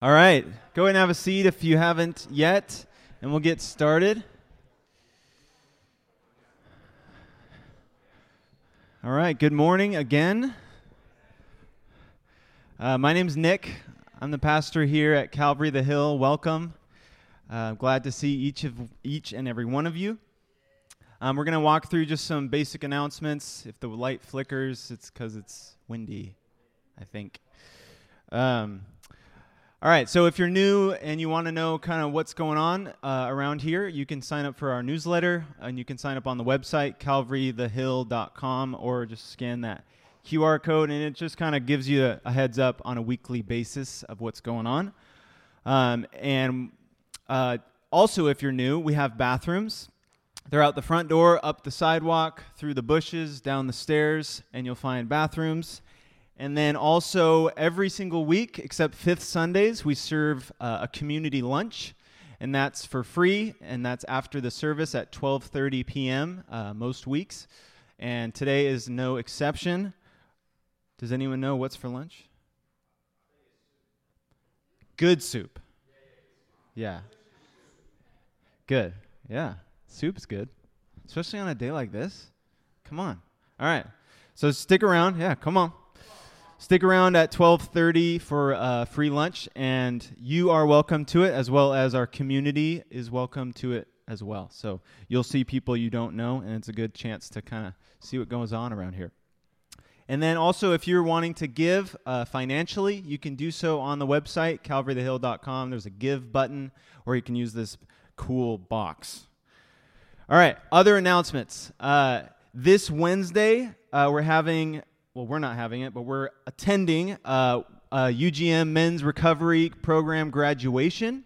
All right, go ahead and have a seat if you haven't yet, and we'll get started. All right, good morning again. Uh, my name's Nick. I'm the pastor here at Calvary the Hill. Welcome. Uh, glad to see each of each and every one of you. Um, we're going to walk through just some basic announcements. If the light flickers, it's because it's windy, I think. Um, all right, so if you're new and you want to know kind of what's going on uh, around here, you can sign up for our newsletter and you can sign up on the website, calvarythehill.com, or just scan that QR code and it just kind of gives you a, a, heads up on a weekly basis of what's going on. Um, and uh, also, if you're new, we have bathrooms. They're out the front door, up the sidewalk, through the bushes, down the stairs, and you'll find bathrooms. And then also every single week, except fifth Sundays, we serve uh, a community lunch, and that's for free, and that's after the service at 12:30 p.m. Uh, most weeks. And today is no exception. Does anyone know what's for lunch? Good soup. Yeah. Good. Yeah. Soup's good, especially on a day like this. Come on. All right. So stick around. Yeah, come on stick around at 12:30 for uh, free lunch, and you are welcome to it, as well as our community is welcome to it as well. So you'll see people you don't know, and it's a good chance to kind of see what goes on around here. And then also, if you're wanting to give uh, financially, you can do so on the website, calvarythehill.com. There's a give button, or you can use this cool box. All right, other announcements. Uh, this Wednesday, uh, we're having well, we're not having it, but we're attending uh, UGM Men's Recovery Program graduation.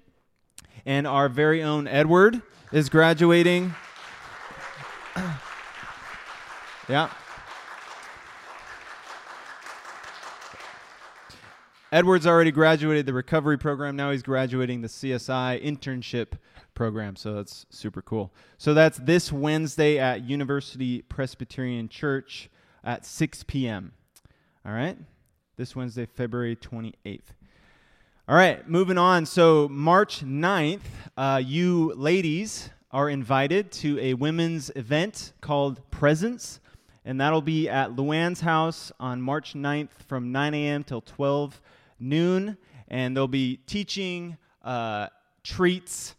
And our very own Edward is graduating. yeah. Edward's already graduated the recovery program. Now he's graduating the CSI internship program. So that's super cool. So that's this Wednesday at University Presbyterian Church at 6 p.m. All right? This Wednesday, February 28th. All right, moving on. So, March 9th, uh, you ladies are invited to a women's event called Presence, and that'll be at Luann's house on March 9th from 9 a.m. till 12 noon. And there'll be teaching, uh, treats,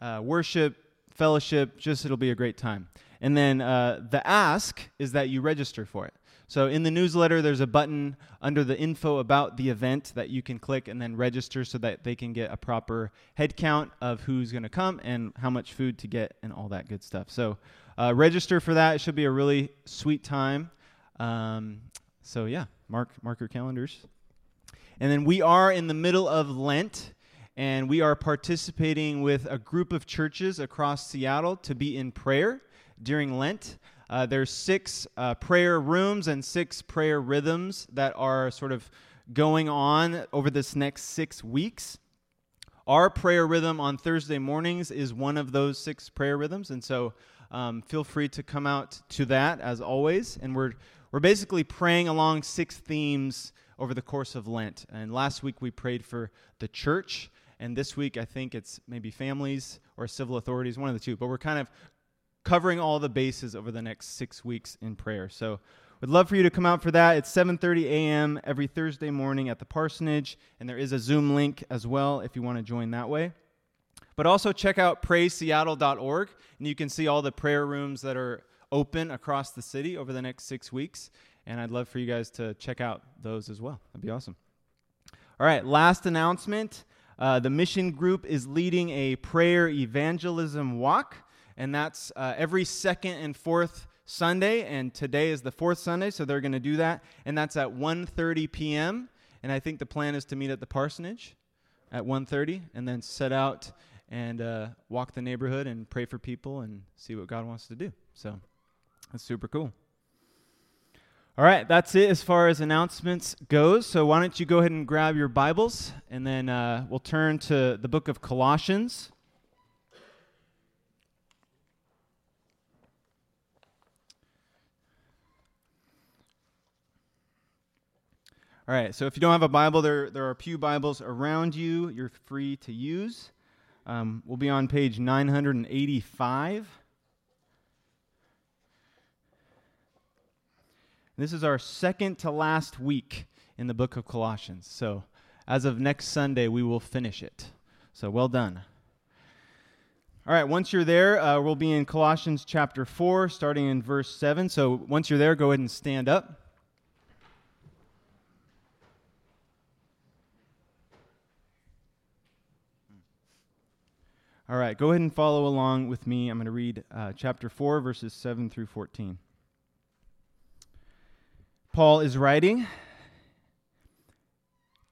uh, worship, fellowship. Just it'll be a great time. And then uh, the ask is that you register for it. So in the newsletter, there's a button under the info about the event that you can click and then register so that they can get a proper head count of who's going to come and how much food to get and all that good stuff. So uh, register for that. It should be a really sweet time. Um, so yeah, mark mark your calendars. And then we are in the middle of Lent and we are participating with a group of churches across Seattle to be in prayer during Lent. Uh, there's six uh, prayer rooms and six prayer rhythms that are sort of going on over this next six weeks. Our prayer rhythm on Thursday mornings is one of those six prayer rhythms, and so um, feel free to come out to that as always. And we're we're basically praying along six themes over the course of Lent. And last week we prayed for the church, and this week I think it's maybe families or civil authorities, one of the two. But we're kind of covering all the bases over the next six weeks in prayer. So we'd love for you to come out for that. It's 7:30 a.m. every Thursday morning at the parsonage, and there is a Zoom link as well if you want to join that way. But also check out prayseattle.org, and you can see all the prayer rooms that are open across the city over the next six weeks. And I'd love for you guys to check out those as well. That'd be awesome. All right, last announcement. Uh, the mission group is leading a prayer evangelism walk and that's uh, every second and fourth Sunday, and today is the fourth Sunday, so they're going to do that, and that's at 1:30 p.m. And I think the plan is to meet at the parsonage at 1:30, and then set out and uh, walk the neighborhood and pray for people and see what God wants to do. So that's super cool. All right, that's it as far as announcements goes. So why don't you go ahead and grab your Bibles, and then uh, we'll turn to the book of Colossians. All right, so if you don't have a Bible, there, there are Pew Bibles around you. You're free to use. Um, we'll be on page 985. This is our second to last week in the book of Colossians. So, as of next Sunday, we will finish it. So, well done. All right, once you're there, uh, we'll be in Colossians chapter 4, starting in verse 7. So, once you're there, go ahead and stand up. All right, go ahead and follow along with me. I'm going to read uh, chapter 4, verses 7 through 14. Paul is writing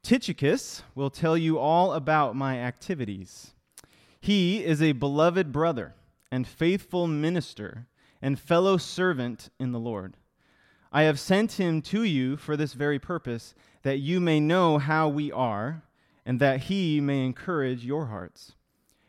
Tychicus will tell you all about my activities. He is a beloved brother and faithful minister and fellow servant in the Lord. I have sent him to you for this very purpose, that you may know how we are, and that he may encourage your hearts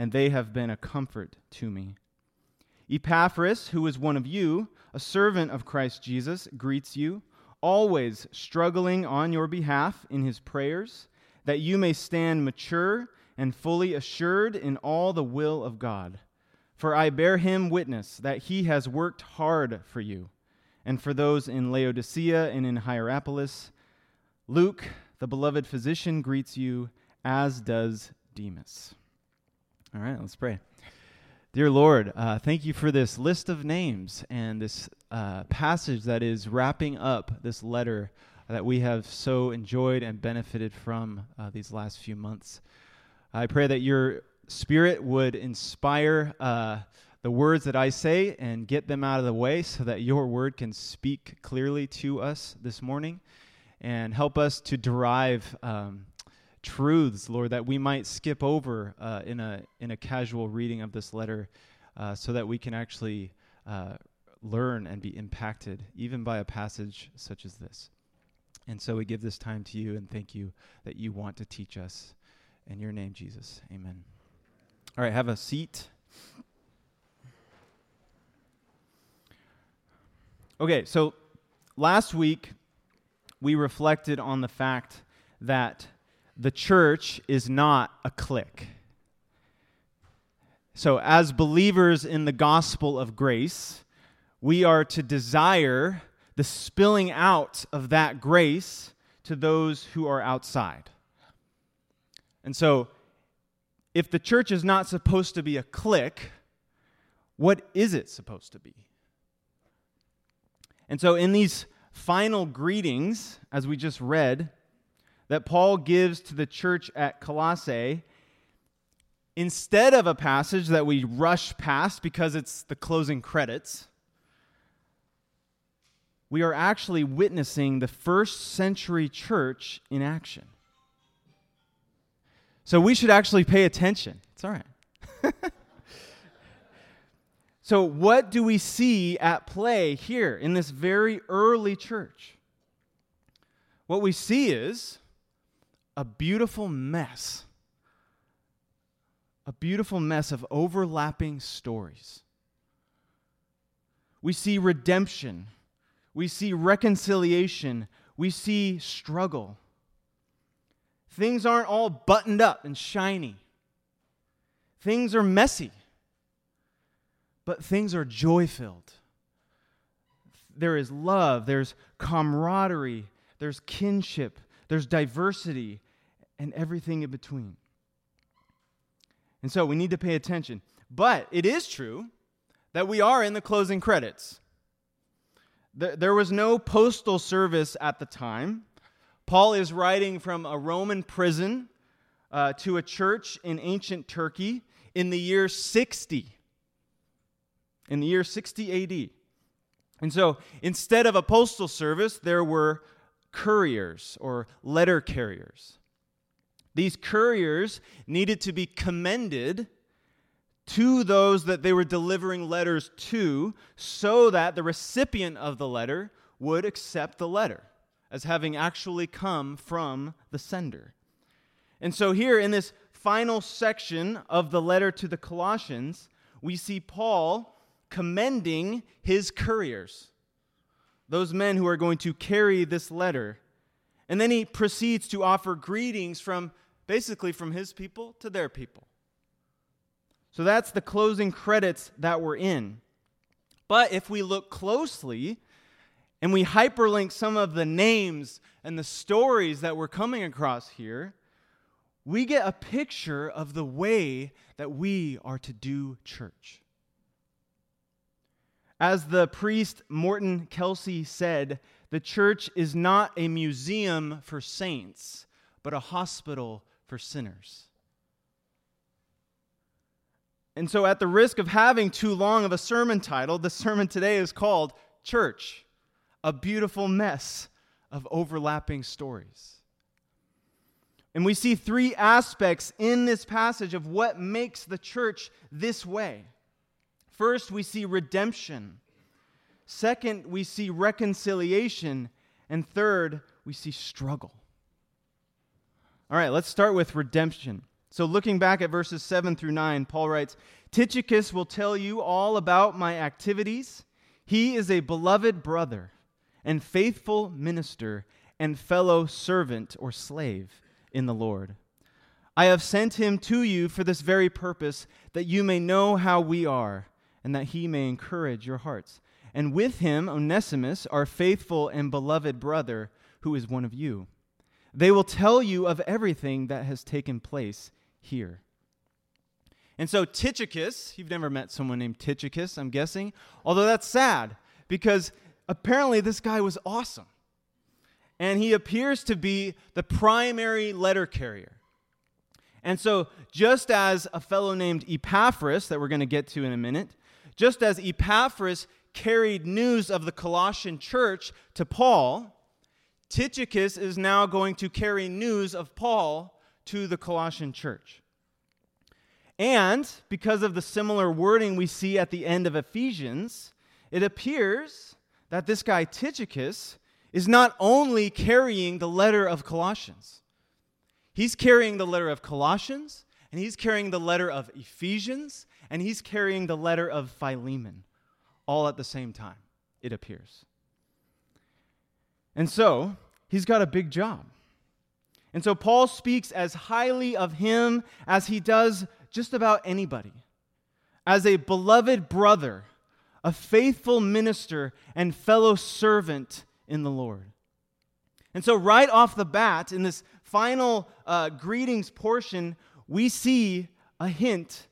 and they have been a comfort to me. Epaphras, who is one of you, a servant of Christ Jesus, greets you, always struggling on your behalf in his prayers, that you may stand mature and fully assured in all the will of God. For I bear him witness that he has worked hard for you, and for those in Laodicea and in Hierapolis. Luke, the beloved physician, greets you, as does Demas. All right, let's pray. Dear Lord, uh, thank you for this list of names and this uh, passage that is wrapping up this letter that we have so enjoyed and benefited from uh, these last few months. I pray that your spirit would inspire uh, the words that I say and get them out of the way so that your word can speak clearly to us this morning and help us to derive. Um, truths, Lord, that we might skip over uh, in a in a casual reading of this letter, uh, so that we can actually uh, learn and be impacted, even by a passage such as this. And so we give this time to you and thank you that you want to teach us. In your name, Jesus. Amen. All right, have a seat. Okay, so last week we reflected on the fact that the church is not a clique. So, as believers in the gospel of grace, we are to desire the spilling out of that grace to those who are outside. And so, if the church is not supposed to be a clique, what is it supposed to be? And so, in these final greetings, as we just read, that Paul gives to the church at Colossae instead of a passage that we rush past because it's the closing credits, we are actually witnessing the first century church in action. So we should actually pay attention. It's all right. so, what do we see at play here in this very early church? What we see is a beautiful mess. A beautiful mess of overlapping stories. We see redemption. We see reconciliation. We see struggle. Things aren't all buttoned up and shiny. Things are messy. But things are joy filled. There is love, there's camaraderie, there's kinship, there's diversity, and everything in between. And so we need to pay attention. But it is true that we are in the closing credits. There was no postal service at the time. Paul is writing from a Roman prison uh, to a church in ancient Turkey in the year 60. In the year 60 AD. And so instead of a postal service, there were couriers or letter carriers. These couriers needed to be commended to those that they were delivering letters to so that the recipient of the letter would accept the letter as having actually come from the sender. And so, here in this final section of the letter to the Colossians, we see Paul commending his couriers, those men who are going to carry this letter. And then he proceeds to offer greetings from basically from his people to their people. So that's the closing credits that we're in. But if we look closely and we hyperlink some of the names and the stories that we're coming across here, we get a picture of the way that we are to do church. As the priest Morton Kelsey said, the church is not a museum for saints, but a hospital for sinners. And so, at the risk of having too long of a sermon title, the sermon today is called Church, a beautiful mess of overlapping stories. And we see three aspects in this passage of what makes the church this way. First, we see redemption. Second, we see reconciliation. And third, we see struggle. All right, let's start with redemption. So, looking back at verses 7 through 9, Paul writes Tychicus will tell you all about my activities. He is a beloved brother and faithful minister and fellow servant or slave in the Lord. I have sent him to you for this very purpose, that you may know how we are, and that he may encourage your hearts. And with him, Onesimus, our faithful and beloved brother, who is one of you. They will tell you of everything that has taken place here. And so, Tychicus, you've never met someone named Tychicus, I'm guessing, although that's sad because apparently this guy was awesome. And he appears to be the primary letter carrier. And so, just as a fellow named Epaphras, that we're going to get to in a minute, just as Epaphras carried news of the Colossian church to Paul, Tychicus is now going to carry news of Paul to the Colossian church. And because of the similar wording we see at the end of Ephesians, it appears that this guy Tychicus is not only carrying the letter of Colossians, he's carrying the letter of Colossians, and he's carrying the letter of Ephesians, and he's carrying the letter of Philemon, all at the same time, it appears. And so, he's got a big job. And so Paul speaks as highly of him as he does just about anybody. As a beloved brother, a faithful minister, and fellow servant in the Lord. And so, right off the bat, in this final uh, greetings portion, we see a hint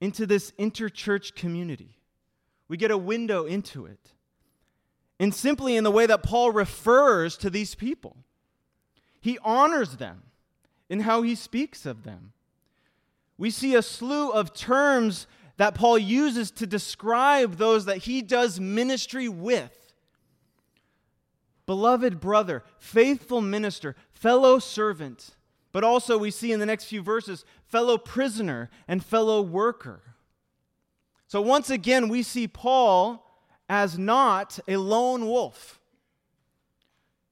into this interchurch community. We get a window into it. And simply in the way that Paul refers to these people. He honors them in how he speaks of them. We see a slew of terms that Paul uses to describe those that he does ministry with. Beloved brother, faithful minister, fellow servant, but also we see in the next few verses, fellow prisoner and fellow worker. So once again, we see Paul as not a lone wolf.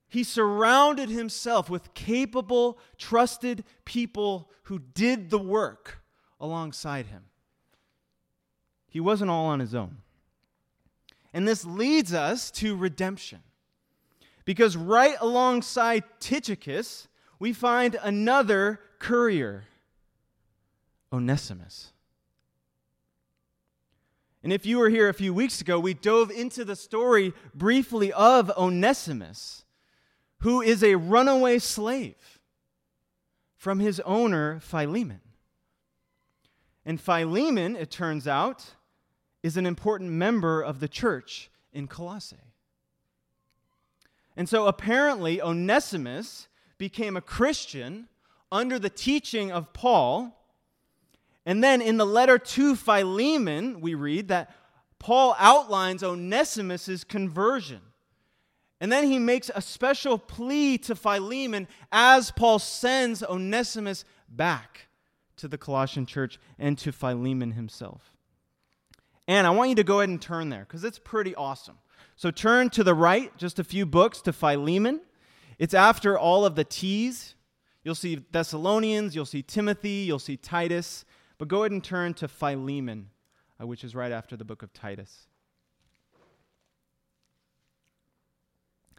He surrounded himself with capable, trusted people who did the work alongside him. He wasn't all on his own. And this leads us to redemption. Because right alongside Tychicus, we find another courier, Onesimus. And if you were here a few weeks ago, we dove into the story briefly of Onesimus who is a runaway slave from his owner, Philemon. And Philemon, it turns out, is an important member of the church in Colossae. And so apparently, Onesimus became a Christian under the teaching of Paul. And then in the letter to Philemon, we read that Paul outlines Onesimus' conversion And then he makes a special plea to Philemon as Paul sends Onesimus back to the Colossian church and to Philemon himself. And I want you to go ahead and turn there because it's pretty awesome. So turn to the right, just a few books to Philemon. It's after all of the T's. You'll see Thessalonians, you'll see Timothy, you'll see Titus. But go ahead and turn to Philemon, uh, which is right after the book of Titus.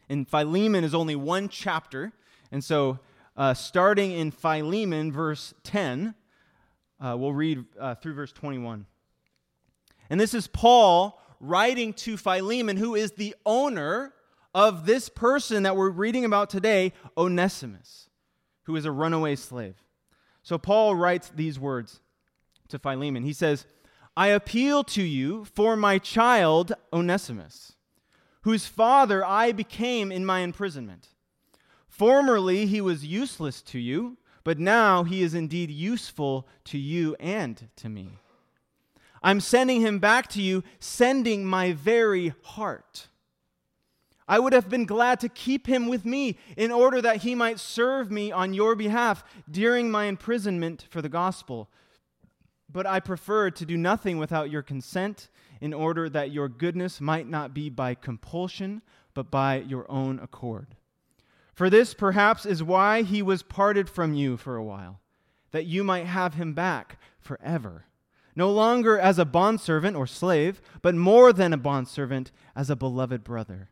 And Philemon is only one chapter. And so, uh, starting in Philemon, verse 10, uh, we'll read uh, through verse 21. And this is Paul writing to Philemon, who is the owner of this person that we're reading about today, Onesimus, who is a runaway slave. So Paul writes these words to Philemon. He says, I appeal to you for my child, Onesimus, whose father I became in my imprisonment. Formerly he was useless to you, but now he is indeed useful to you and to me. I'm sending him back to you, sending my very heart. I would have been glad to keep him with me in order that he might serve me on your behalf during my imprisonment for the gospel. But I preferred to do nothing without your consent in order that your goodness might not be by compulsion, but by your own accord. For this perhaps is why he was parted from you for a while, that you might have him back forever no longer as a bondservant or slave, but more than a bondservant, as a beloved brother,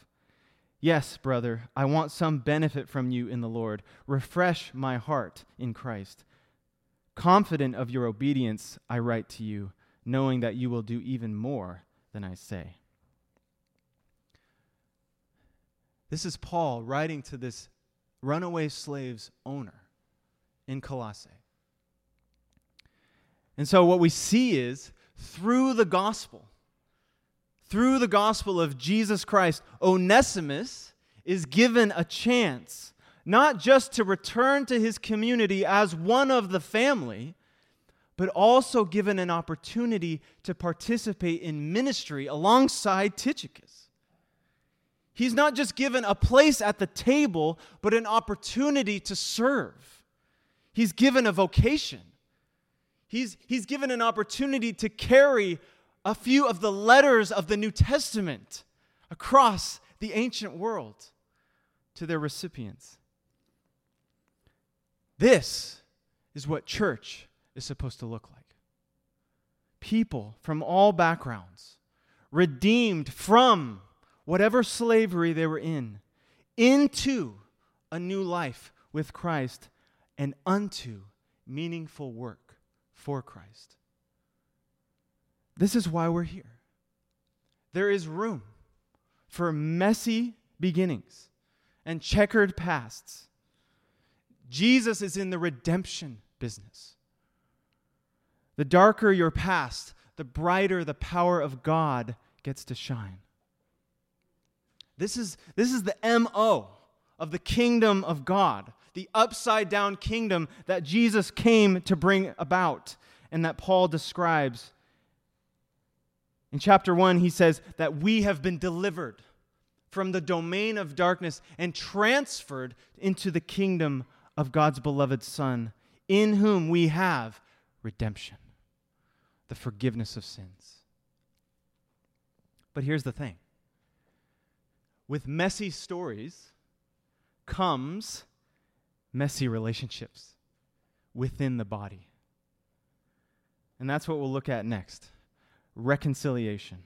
Yes, brother, I want some benefit from you in the Lord. Refresh my heart in Christ. Confident of your obedience, I write to you, knowing that you will do even more than I say. This is Paul writing to this runaway slave's owner in Colossae. And so, what we see is through the gospel, through the gospel of Jesus Christ, Onesimus is given a chance not just to return to his community as one of the family, but also given an opportunity to participate in ministry alongside Tychicus. He's not just given a place at the table, but an opportunity to serve. He's given a vocation. He's, he's given an opportunity to carry a few of the letters of the New Testament across the ancient world to their recipients. This is what church is supposed to look like. People from all backgrounds, redeemed from whatever slavery they were in, into a new life with Christ and unto meaningful work for Christ. This is why we're here. There is room for messy beginnings and checkered pasts. Jesus is in the redemption business. The darker your past, the brighter the power of God gets to shine. This is, this is the MO of the kingdom of God the upside down kingdom that Jesus came to bring about and that Paul describes. In chapter 1, he says that we have been delivered from the domain of darkness and transferred into the kingdom of God's beloved Son, in whom we have redemption, the forgiveness of sins. But here's the thing with messy stories comes messy relationships within the body. And that's what we'll look at next reconciliation.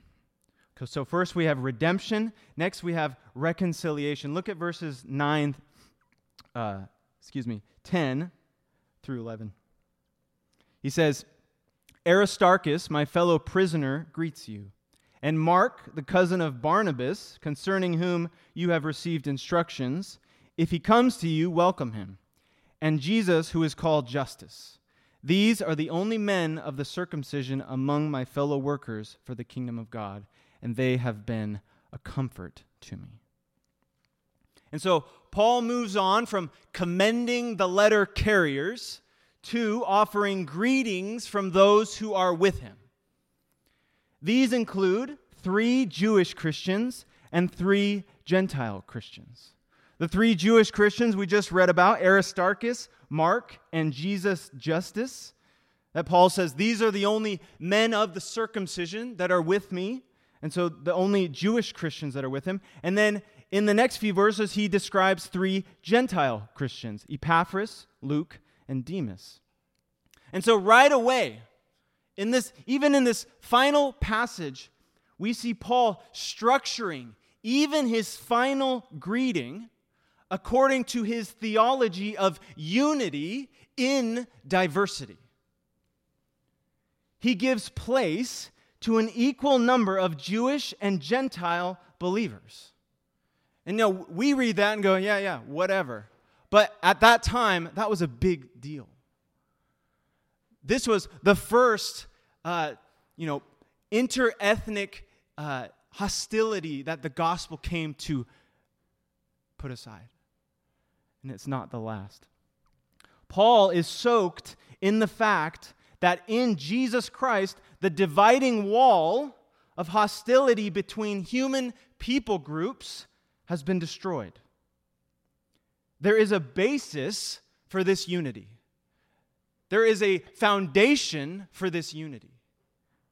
So, first we have redemption. Next we have reconciliation. Look at verses 9, uh, excuse me, 10 through 11. He says, Aristarchus, my fellow prisoner, greets you. And Mark, the cousin of Barnabas, concerning whom you have received instructions, If he comes to you, welcome him. And Jesus, who is called Justus. These are the only men of the circumcision among my fellow workers for the kingdom of God, and they have been a comfort to me. And so Paul moves on from commending the letter carriers to offering greetings from those who are with him. These include three Jewish Christians and three Gentile Christians. The three Jewish Christians we just read about Aristarchus, Mark, and Jesus Justus. That Paul says, These are the only men of the circumcision that are with me. And so the only Jewish Christians that are with him. And then in the next few verses, he describes three Gentile Christians Epaphras, Luke, and Demas. And so right away, in this, even in this final passage, we see Paul structuring even his final greeting according to his theology of unity in diversity. He gives place to an equal number of Jewish and Gentile believers. And know, we read that and go, yeah, yeah, whatever. But at that time, that was a big deal. This was the first, uh, you know, interethnic uh, hostility that the gospel came to put aside and it's not the last. Paul is soaked in the fact that in Jesus Christ, the dividing wall of hostility between human people groups has been destroyed. There is a basis for this unity. There is a foundation for this unity.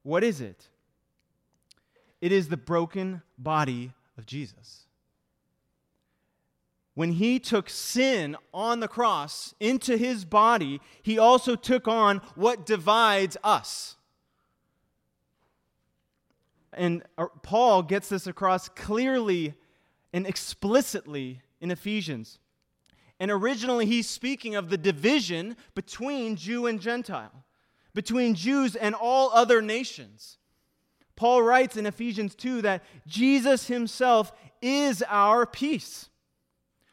What is it? It is the broken body of Jesus when he took sin on the cross into his body, he also took on what divides us. And uh, Paul gets this across clearly and explicitly in Ephesians. And originally, he's speaking of the division between Jew and Gentile, between Jews and all other nations. Paul writes in Ephesians 2 that Jesus himself is our peace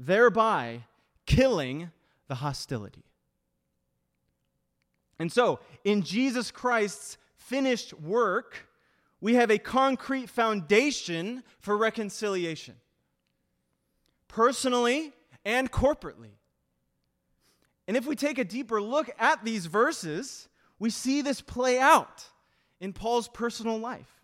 thereby killing the hostility. And so, in Jesus Christ's finished work, we have a concrete foundation for reconciliation, personally and corporately. And if we take a deeper look at these verses, we see this play out in Paul's personal life.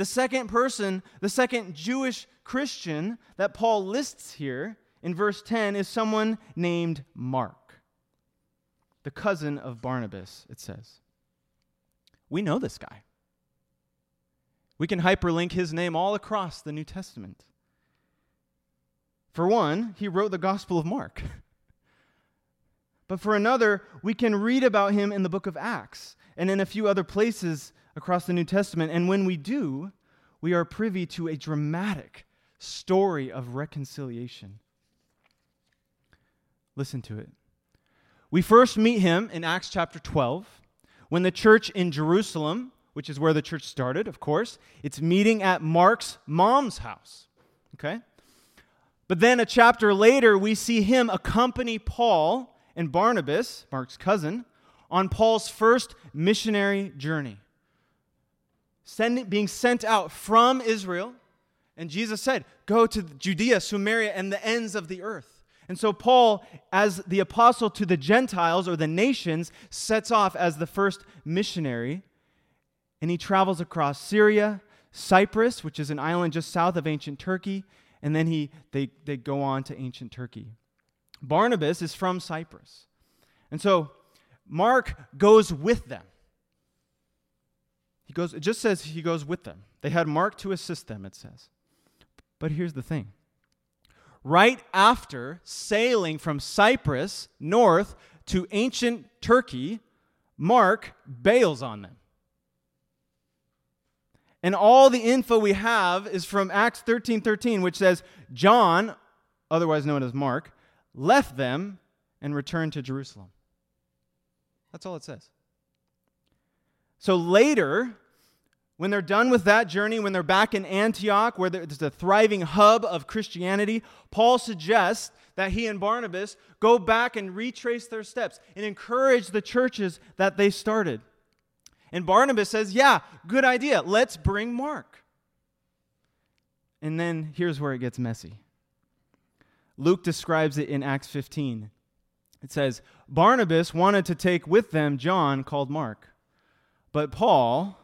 The second person, the second Jewish Christian that Paul lists here in verse 10 is someone named Mark, the cousin of Barnabas, it says. We know this guy. We can hyperlink his name all across the New Testament. For one, he wrote the Gospel of Mark. but for another, we can read about him in the book of Acts and in a few other places across the New Testament. And when we do, we are privy to a dramatic story of reconciliation. Listen to it. We first meet him in Acts chapter 12 when the church in Jerusalem, which is where the church started, of course, it's meeting at Mark's mom's house. Okay? But then a chapter later, we see him accompany Paul and Barnabas, Mark's cousin, on Paul's first missionary journey. Being sent out from Israel and Jesus said, Go to Judea, Samaria, and the ends of the earth. And so, Paul, as the apostle to the Gentiles or the nations, sets off as the first missionary. And he travels across Syria, Cyprus, which is an island just south of ancient Turkey, and then he, they, they go on to ancient Turkey. Barnabas is from Cyprus. And so, Mark goes with them. He goes, it just says he goes with them. They had Mark to assist them, it says. But here's the thing right after sailing from Cyprus north to ancient Turkey, Mark bails on them. And all the info we have is from Acts 13 13, which says, John, otherwise known as Mark, left them and returned to Jerusalem. That's all it says. So later, when they're done with that journey, when they're back in Antioch, where there's a thriving hub of Christianity, Paul suggests that he and Barnabas go back and retrace their steps and encourage the churches that they started. And Barnabas says, Yeah, good idea. Let's bring Mark. And then here's where it gets messy. Luke describes it in Acts 15. It says, Barnabas wanted to take with them John called Mark, but Paul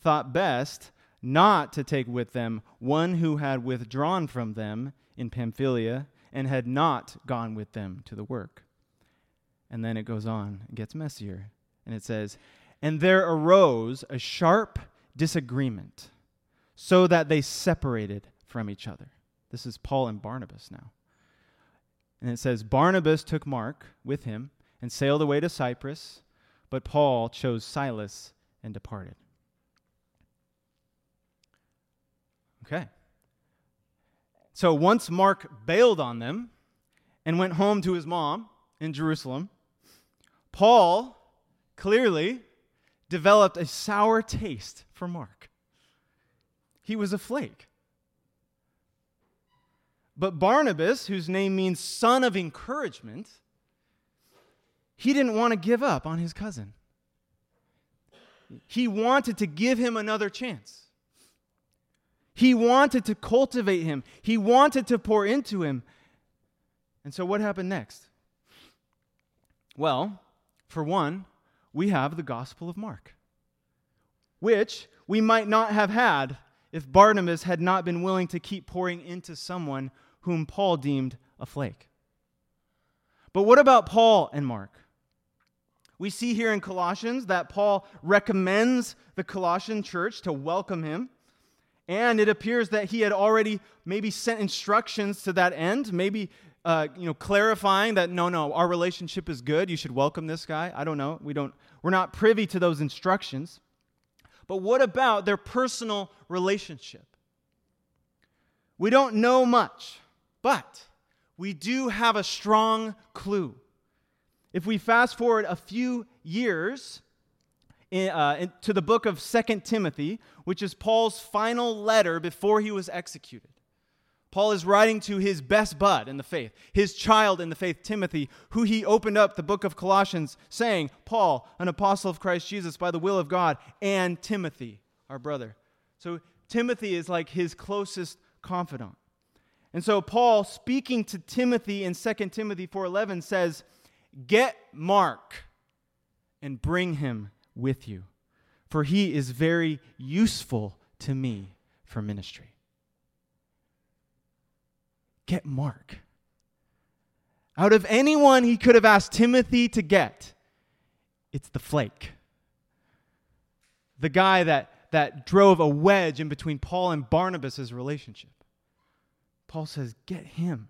thought best not to take with them one who had withdrawn from them in Pamphylia and had not gone with them to the work. And then it goes on, it gets messier. And it says, And there arose a sharp disagreement, so that they separated from each other. This is Paul and Barnabas now. And it says, Barnabas took Mark with him and sailed away to Cyprus, but Paul chose Silas and departed. Okay. So once Mark bailed on them and went home to his mom in Jerusalem, Paul clearly developed a sour taste for Mark. He was a flake. But Barnabas, whose name means son of encouragement, he didn't want to give up on his cousin. He wanted to give him another chance. He wanted to cultivate him, he wanted to pour into him. And so, what happened next? Well, for one, we have the Gospel of Mark, which we might not have had if Barnabas had not been willing to keep pouring into someone whom Paul deemed a flake. But what about Paul and Mark? We see here in Colossians that Paul recommends the Colossian church to welcome him. And it appears that he had already maybe sent instructions to that end, maybe uh, you know, clarifying that no, no, our relationship is good. You should welcome this guy. I don't know. We don't. We're not privy to those instructions. But what about their personal relationship? We don't know much, but we do have a strong clue. If we fast forward a few years in, uh, in, to the book of Second Timothy, which is Paul's final letter before he was executed. Paul is writing to his best bud in the faith, his child in the faith, Timothy, who he opened up the book of Colossians saying, Paul, an apostle of Christ Jesus by the will of God, and Timothy, our brother. So Timothy is like his closest confidant. And so Paul speaking to Timothy in 2 Timothy 4:11 says, "Get Mark and bring him with you, for he is very useful to me for ministry. Get Mark. Out of anyone he could have asked Timothy to get, it's the flake. The guy that, that drove a wedge in between Paul and Barnabas' relationship. Paul says, Get him.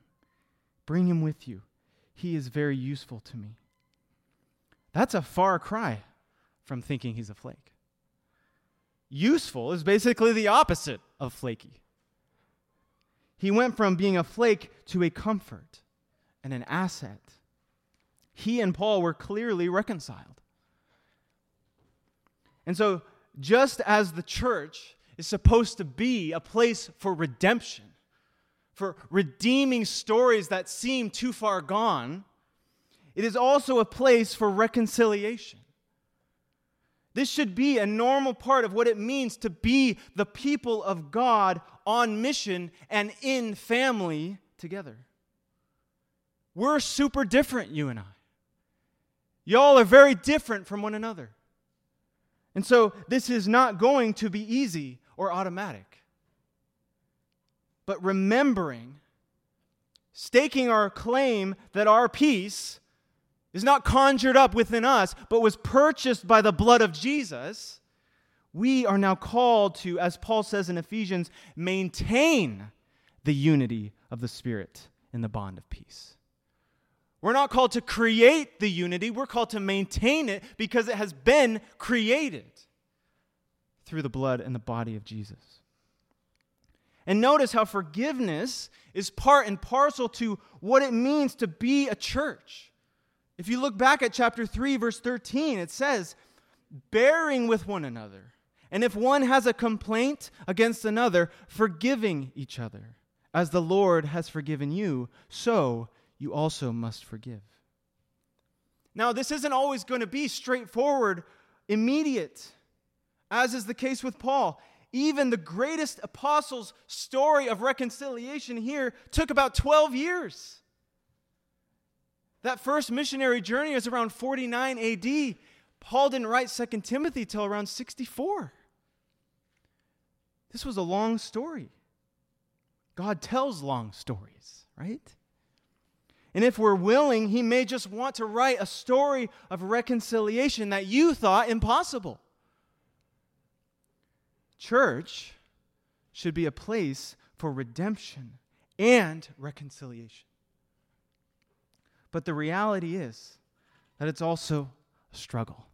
Bring him with you. He is very useful to me. That's a far cry from thinking he's a flake. Useful is basically the opposite of flaky. He went from being a flake to a comfort and an asset. He and Paul were clearly reconciled. And so, just as the church is supposed to be a place for redemption, for redeeming stories that seem too far gone, it is also a place for reconciliation. This should be a normal part of what it means to be the people of God on mission and in family together. We're super different, you and I. Y'all are very different from one another. And so this is not going to be easy or automatic. But remembering, staking our claim that our peace is not conjured up within us, but was purchased by the blood of Jesus, we are now called to, as Paul says in Ephesians, maintain the unity of the Spirit in the bond of peace. We're not called to create the unity, we're called to maintain it because it has been created through the blood and the body of Jesus. And notice how forgiveness is part and parcel to what it means to be a church. If you look back at chapter 3, verse 13, it says, bearing with one another. And if one has a complaint against another, forgiving each other. As the Lord has forgiven you, so you also must forgive. Now, this isn't always going to be straightforward, immediate, as is the case with Paul. Even the greatest apostle's story of reconciliation here took about 12 years. That first missionary journey was around 49 AD. Paul didn't write 2 Timothy till around 64. This was a long story. God tells long stories, right? And if we're willing, He may just want to write a story of reconciliation that you thought impossible. Church should be a place for redemption and reconciliation. But the reality is that it's also a struggle.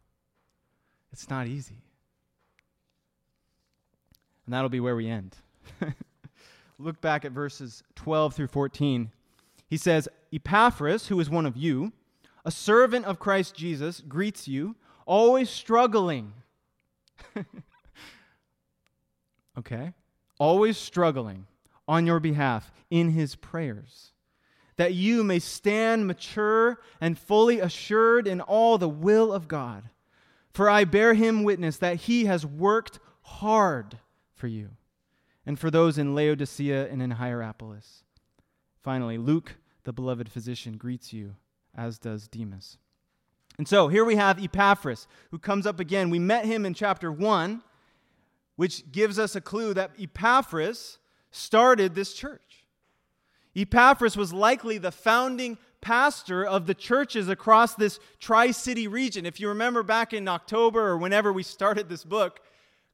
It's not easy. And that'll be where we end. Look back at verses 12 through 14. He says, Epaphras, who is one of you, a servant of Christ Jesus, greets you, always struggling. okay? Always struggling on your behalf in his prayers, that you may stand mature and fully assured in all the will of God. For I bear him witness that he has worked hard for you and for those in Laodicea and in Hierapolis. Finally, Luke, the beloved physician, greets you, as does Demas. And so here we have Epaphras, who comes up again. We met him in chapter 1, which gives us a clue that Epaphras started this church. Epaphras was likely the founding pastor of the churches across this Tri City region. If you remember back in October or whenever we started this book,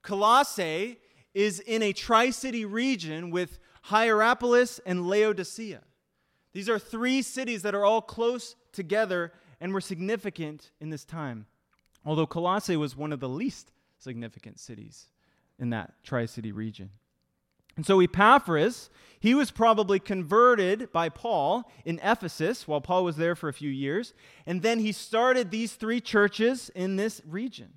Colossae is in a tri city region with Hierapolis and Laodicea. These are three cities that are all close together and were significant in this time, although Colossae was one of the least significant cities in that tri city region. And so Epaphras, he was probably converted by Paul in Ephesus while Paul was there for a few years. And then he started these three churches in this region.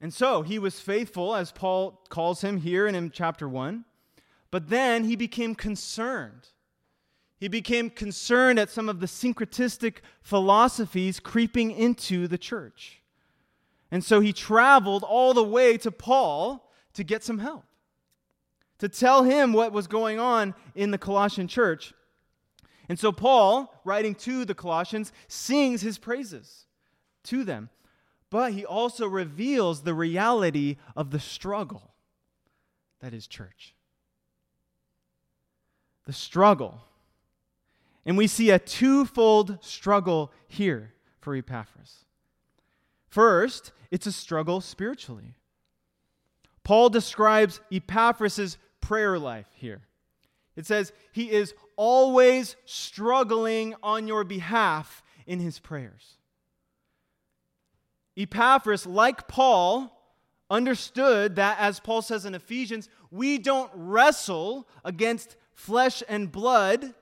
And so he was faithful, as Paul calls him here in chapter 1. But then he became concerned. He became concerned at some of the syncretistic philosophies creeping into the church. And so he traveled all the way to Paul to get some help, to tell him what was going on in the Colossian church. And so Paul, writing to the Colossians, sings his praises to them but he also reveals the reality of the struggle that is church. The struggle. And we see a twofold struggle here for Epaphras. First, it's a struggle spiritually. Paul describes Epaphras' prayer life here. It says, He is always struggling on your behalf in his prayers. Epaphras, like Paul, understood that, as Paul says in Ephesians, we don't wrestle against flesh and blood,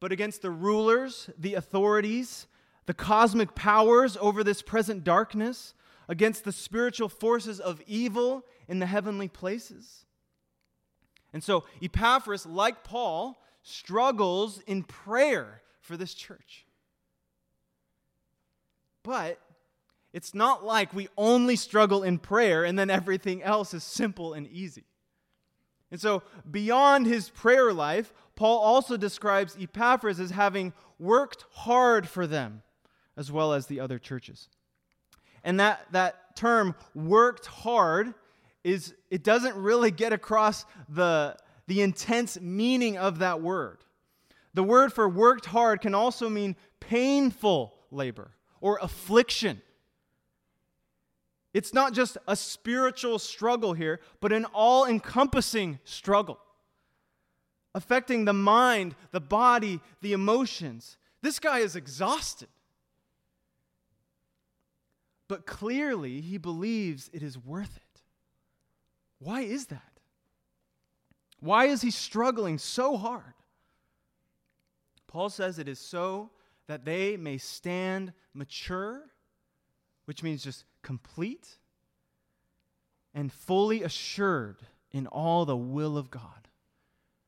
but against the rulers, the authorities, the cosmic powers over this present darkness, against the spiritual forces of evil in the heavenly places. And so, Epaphras, like Paul, struggles in prayer for this church. But it's not like we only struggle in prayer and then everything else is simple and easy. And so, beyond his prayer life, Paul also describes Epaphras as having worked hard for them, as well as the other churches. And that, that term, worked hard, is it doesn't really get across the, the intense meaning of that word. The word for worked hard can also mean painful labor or affliction. It's not just a spiritual struggle here, but an all encompassing struggle. affecting the mind, the body, the emotions. This guy is exhausted. But clearly, he believes it is worth it. Why is that? Why is he struggling so hard? Paul says it is so that they may stand mature, which means just complete and fully assured in all the will of God.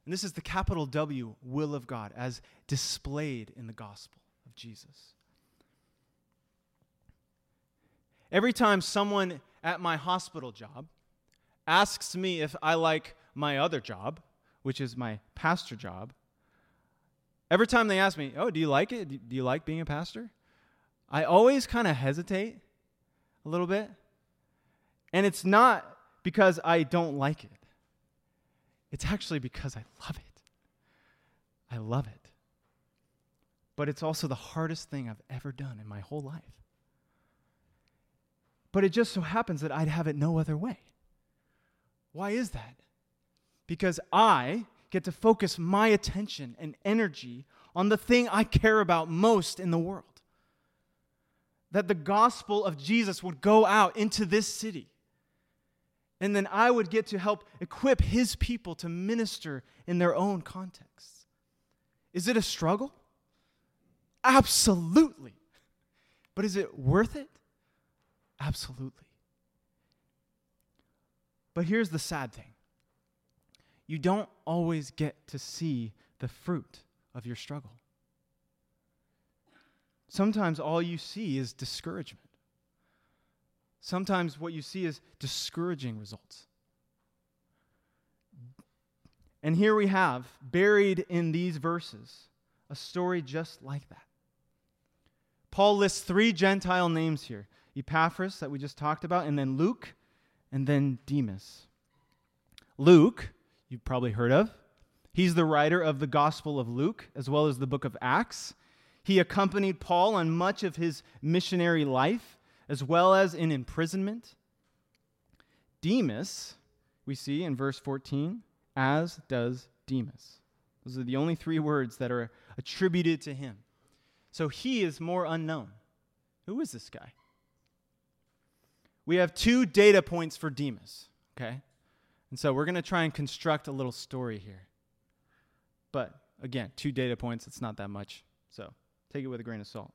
And this is the capital W, will of God, as displayed in the gospel of Jesus. Every time someone at my hospital job asks me if I like my other job, which is my pastor job, every time they ask me, Oh, do you like it? Do you like being a pastor? I always kind of hesitate a little bit. And it's not because I don't like it, it's actually because I love it. I love it. But it's also the hardest thing I've ever done in my whole life. But it just so happens that I'd have it no other way. Why is that? Because I get to focus my attention and energy on the thing I care about most in the world. That the gospel of Jesus would go out into this city. And then I would get to help equip his people to minister in their own contexts. Is it a struggle? Absolutely. But is it worth it? Absolutely. But here's the sad thing you don't always get to see the fruit of your struggle. Sometimes all you see is discouragement. Sometimes what you see is discouraging results. And here we have, buried in these verses, a story just like that. Paul lists three Gentile names here Epaphras, that we just talked about, and then Luke, and then Demas. Luke, you've probably heard of. He's the writer of the Gospel of Luke, as well as the book of Acts. He accompanied Paul on much of his missionary life, as well as in imprisonment. Demas, we see in verse 14, as does Demas. Those are the only three words that are attributed to him. So he is more unknown. Who is this guy? We have two data points for Demas, okay? And so we're going to try and construct a little story here. But again, two data points, it's not that much. So take it with a grain of salt.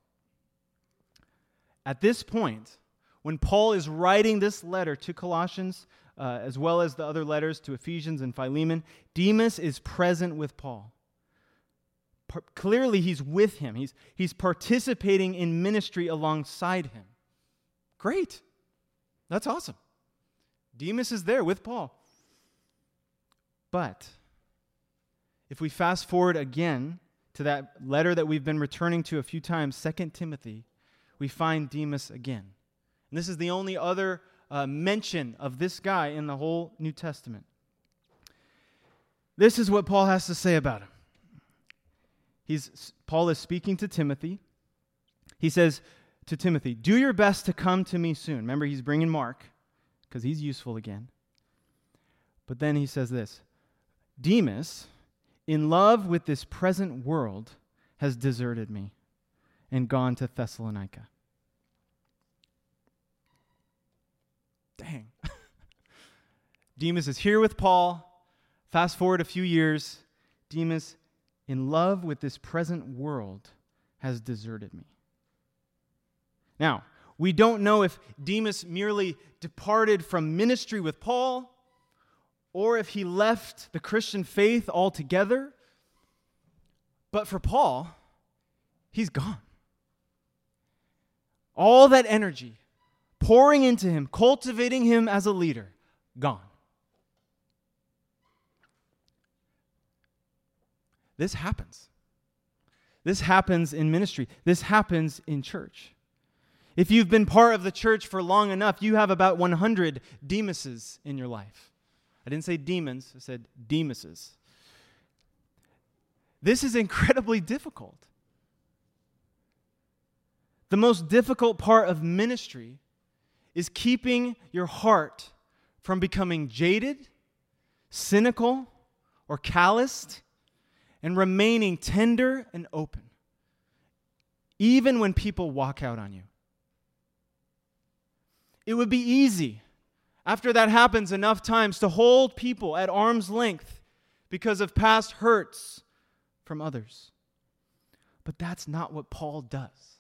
At this point, when Paul is writing this letter to Colossians, uh, as well as the other letters to Ephesians and Philemon, Demas is present with Paul. Clearly, he's with him, he's, he's participating in ministry alongside him. Great. That's awesome. Demas is there with Paul. But if we fast forward again to that letter that we've been returning to a few times, 2 Timothy, we find Demas again. And this is the only other uh, mention of this guy in the whole New Testament. This is what Paul has to say about him. He's, Paul is speaking to Timothy. He says to Timothy, Do your best to come to me soon. Remember, he's bringing Mark because he's useful again. But then he says this Demas, in love with this present world, has deserted me and gone to Thessalonica. Dang. Demas is here with Paul. Fast forward a few years, Demas, in love with this present world, has deserted me. Now, we don't know if Demas merely departed from ministry with Paul or if he left the Christian faith altogether. But for Paul, he's gone. All that energy pouring into him, cultivating him as a leader, gone. This happens. This happens in ministry. This happens in church. If you've been part of the church for long enough, you have about 100 Demases in your life. I didn't say demons, I said Demases. This is incredibly difficult. The most difficult part of ministry is keeping your heart from becoming jaded, cynical, or calloused and remaining tender and open, even when people walk out on you. It would be easy after that happens enough times to hold people at arm's length because of past hurts from others. But that's not what Paul does.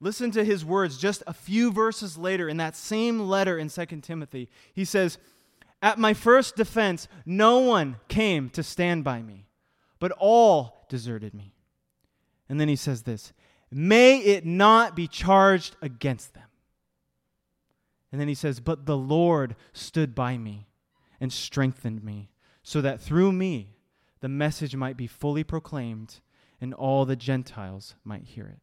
Listen to his words just a few verses later in that same letter in 2 Timothy. He says, At my first defense, no one came to stand by me, but all deserted me. And then he says this May it not be charged against them. And then he says, But the Lord stood by me and strengthened me, so that through me the message might be fully proclaimed and all the Gentiles might hear it.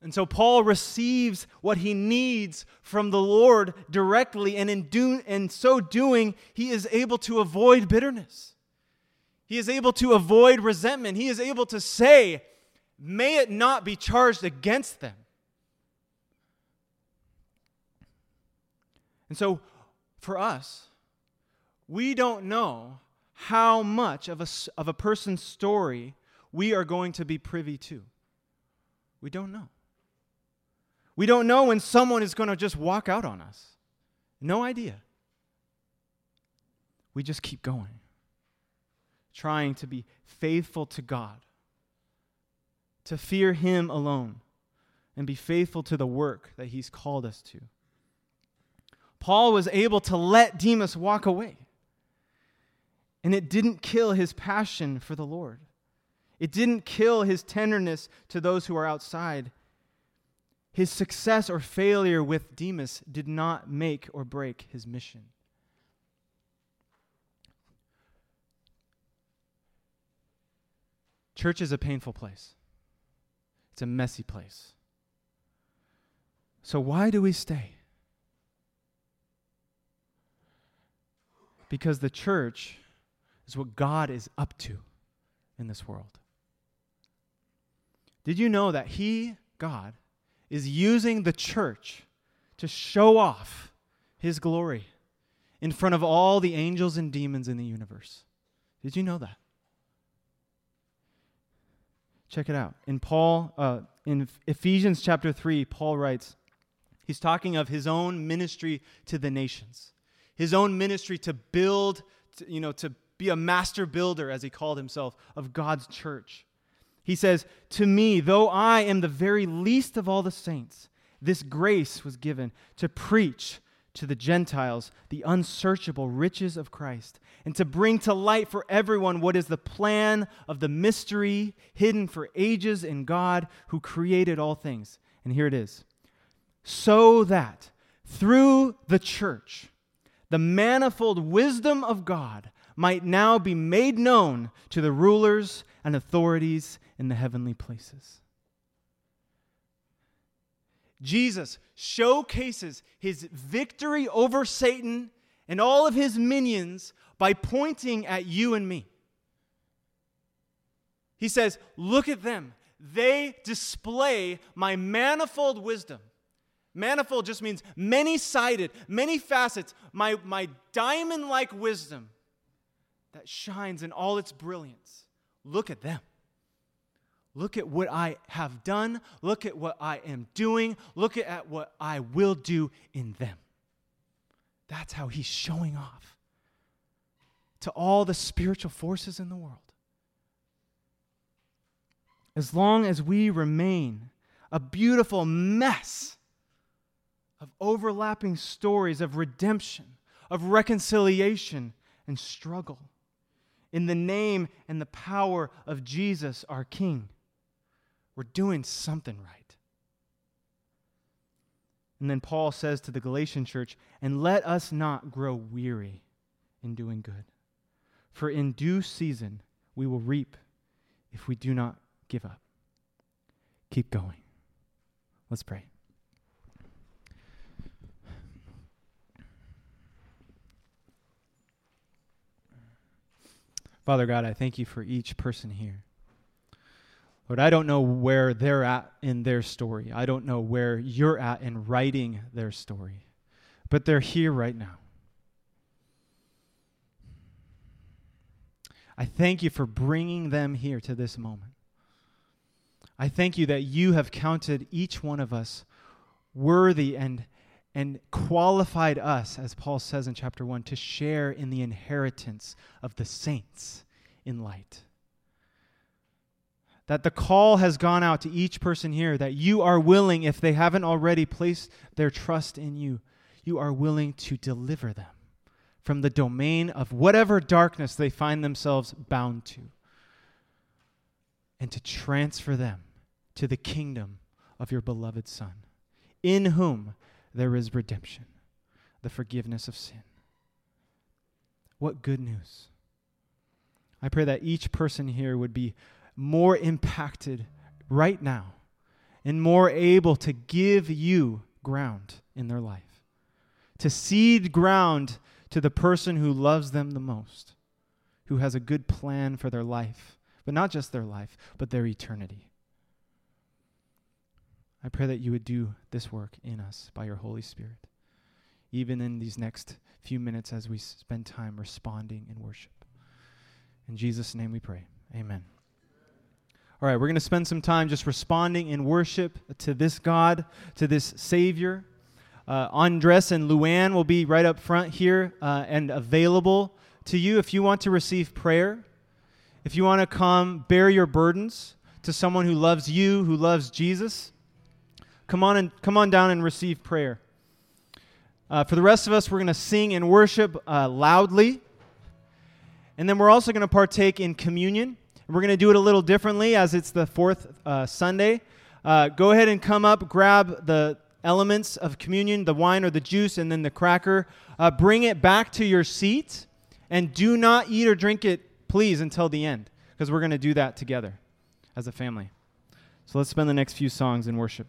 And so Paul receives what he needs from the Lord directly, and in, do, in so doing, he is able to avoid bitterness. He is able to avoid resentment. He is able to say, May it not be charged against them. And so, for us, we don't know how much of a, of a person's story we are going to be privy to. We don't know. We don't know when someone is going to just walk out on us. No idea. We just keep going, trying to be faithful to God, to fear Him alone, and be faithful to the work that He's called us to. Paul was able to let Demas walk away. And it didn't kill his passion for the Lord. It didn't kill his tenderness to those who are outside. His success or failure with Demas did not make or break his mission. Church is a painful place, it's a messy place. So, why do we stay? Because the church is what God is up to in this world. Did you know that He, God, is using the church to show off His glory in front of all the angels and demons in the universe? Did you know that? Check it out. In Paul, uh, in Ephesians chapter 3, Paul writes, he's talking of his own ministry to the nations his own ministry to build, to, you know, to be a master builder, as he called himself, of God's church. He says, To me, though I am the very least of all the saints, this grace was given to preach to the Gentiles the unsearchable riches of Christ, and to bring to light for everyone what is the plan of the mystery hidden for ages in God who created all things. And here it is so that through the church, the manifold wisdom of God might now be made known to the rulers and authorities in the heavenly places. Jesus showcases his victory over Satan and all of his minions by pointing at you and me. He says, Look at them. They display my manifold wisdom. Manifold just means many sided, many facets. My, my diamond like wisdom that shines in all its brilliance. Look at them. Look at what I have done. Look at what I am doing. Look at what I will do in them. That's how he's showing off to all the spiritual forces in the world. As long as we remain a beautiful mess of overlapping stories of redemption, of reconciliation, and struggle. In the name and the power of Jesus, our King, we're doing something right. And then Paul says to the Galatian church, and let us not grow weary in doing good. For in due season we will reap if we do not give up. Keep going. Let's pray. Father God, I thank you for each person here. Lord, I don't know where they're at in their story. I don't know where you're at in writing their story, but they're here right now. I thank you for bringing them here to this moment. I thank you that you have counted each one of us worthy and, and qualified us, as Paul says in chapter 1, to share in the inheritance of the saints in light. That the call has gone out to each person here that you are willing, if they haven't already placed their trust in you, you are willing to deliver them from the domain of whatever darkness they find themselves bound to and to transfer them to the kingdom of your beloved Son, in whom there is redemption, the forgiveness of sin. What good news! I pray that each person here would be more impacted right now and more able to give you ground in their life, to cede ground to the person who loves them the most, who has a good plan for their life, but not just their life, but their eternity. I pray that you would do this work in us by your Holy Spirit, even in these next few minutes as we spend time responding in worship. In Jesus' name we pray. Amen. All right, we're going to spend some time just responding in worship to this God, to this Savior. Uh, Andres and Luann will be right up front here uh, and available to you if you want to receive prayer. If you want to come bear your burdens to someone who loves you, who loves Jesus. Come on and come on down and receive prayer. Uh, for the rest of us, we're going to sing and worship uh, loudly, and then we're also going to partake in communion. We're going to do it a little differently as it's the fourth uh, Sunday. Uh, go ahead and come up, grab the elements of communion, the wine or the juice, and then the cracker. Uh, bring it back to your seat, and do not eat or drink it, please, until the end, because we're going to do that together as a family. So let's spend the next few songs in worship.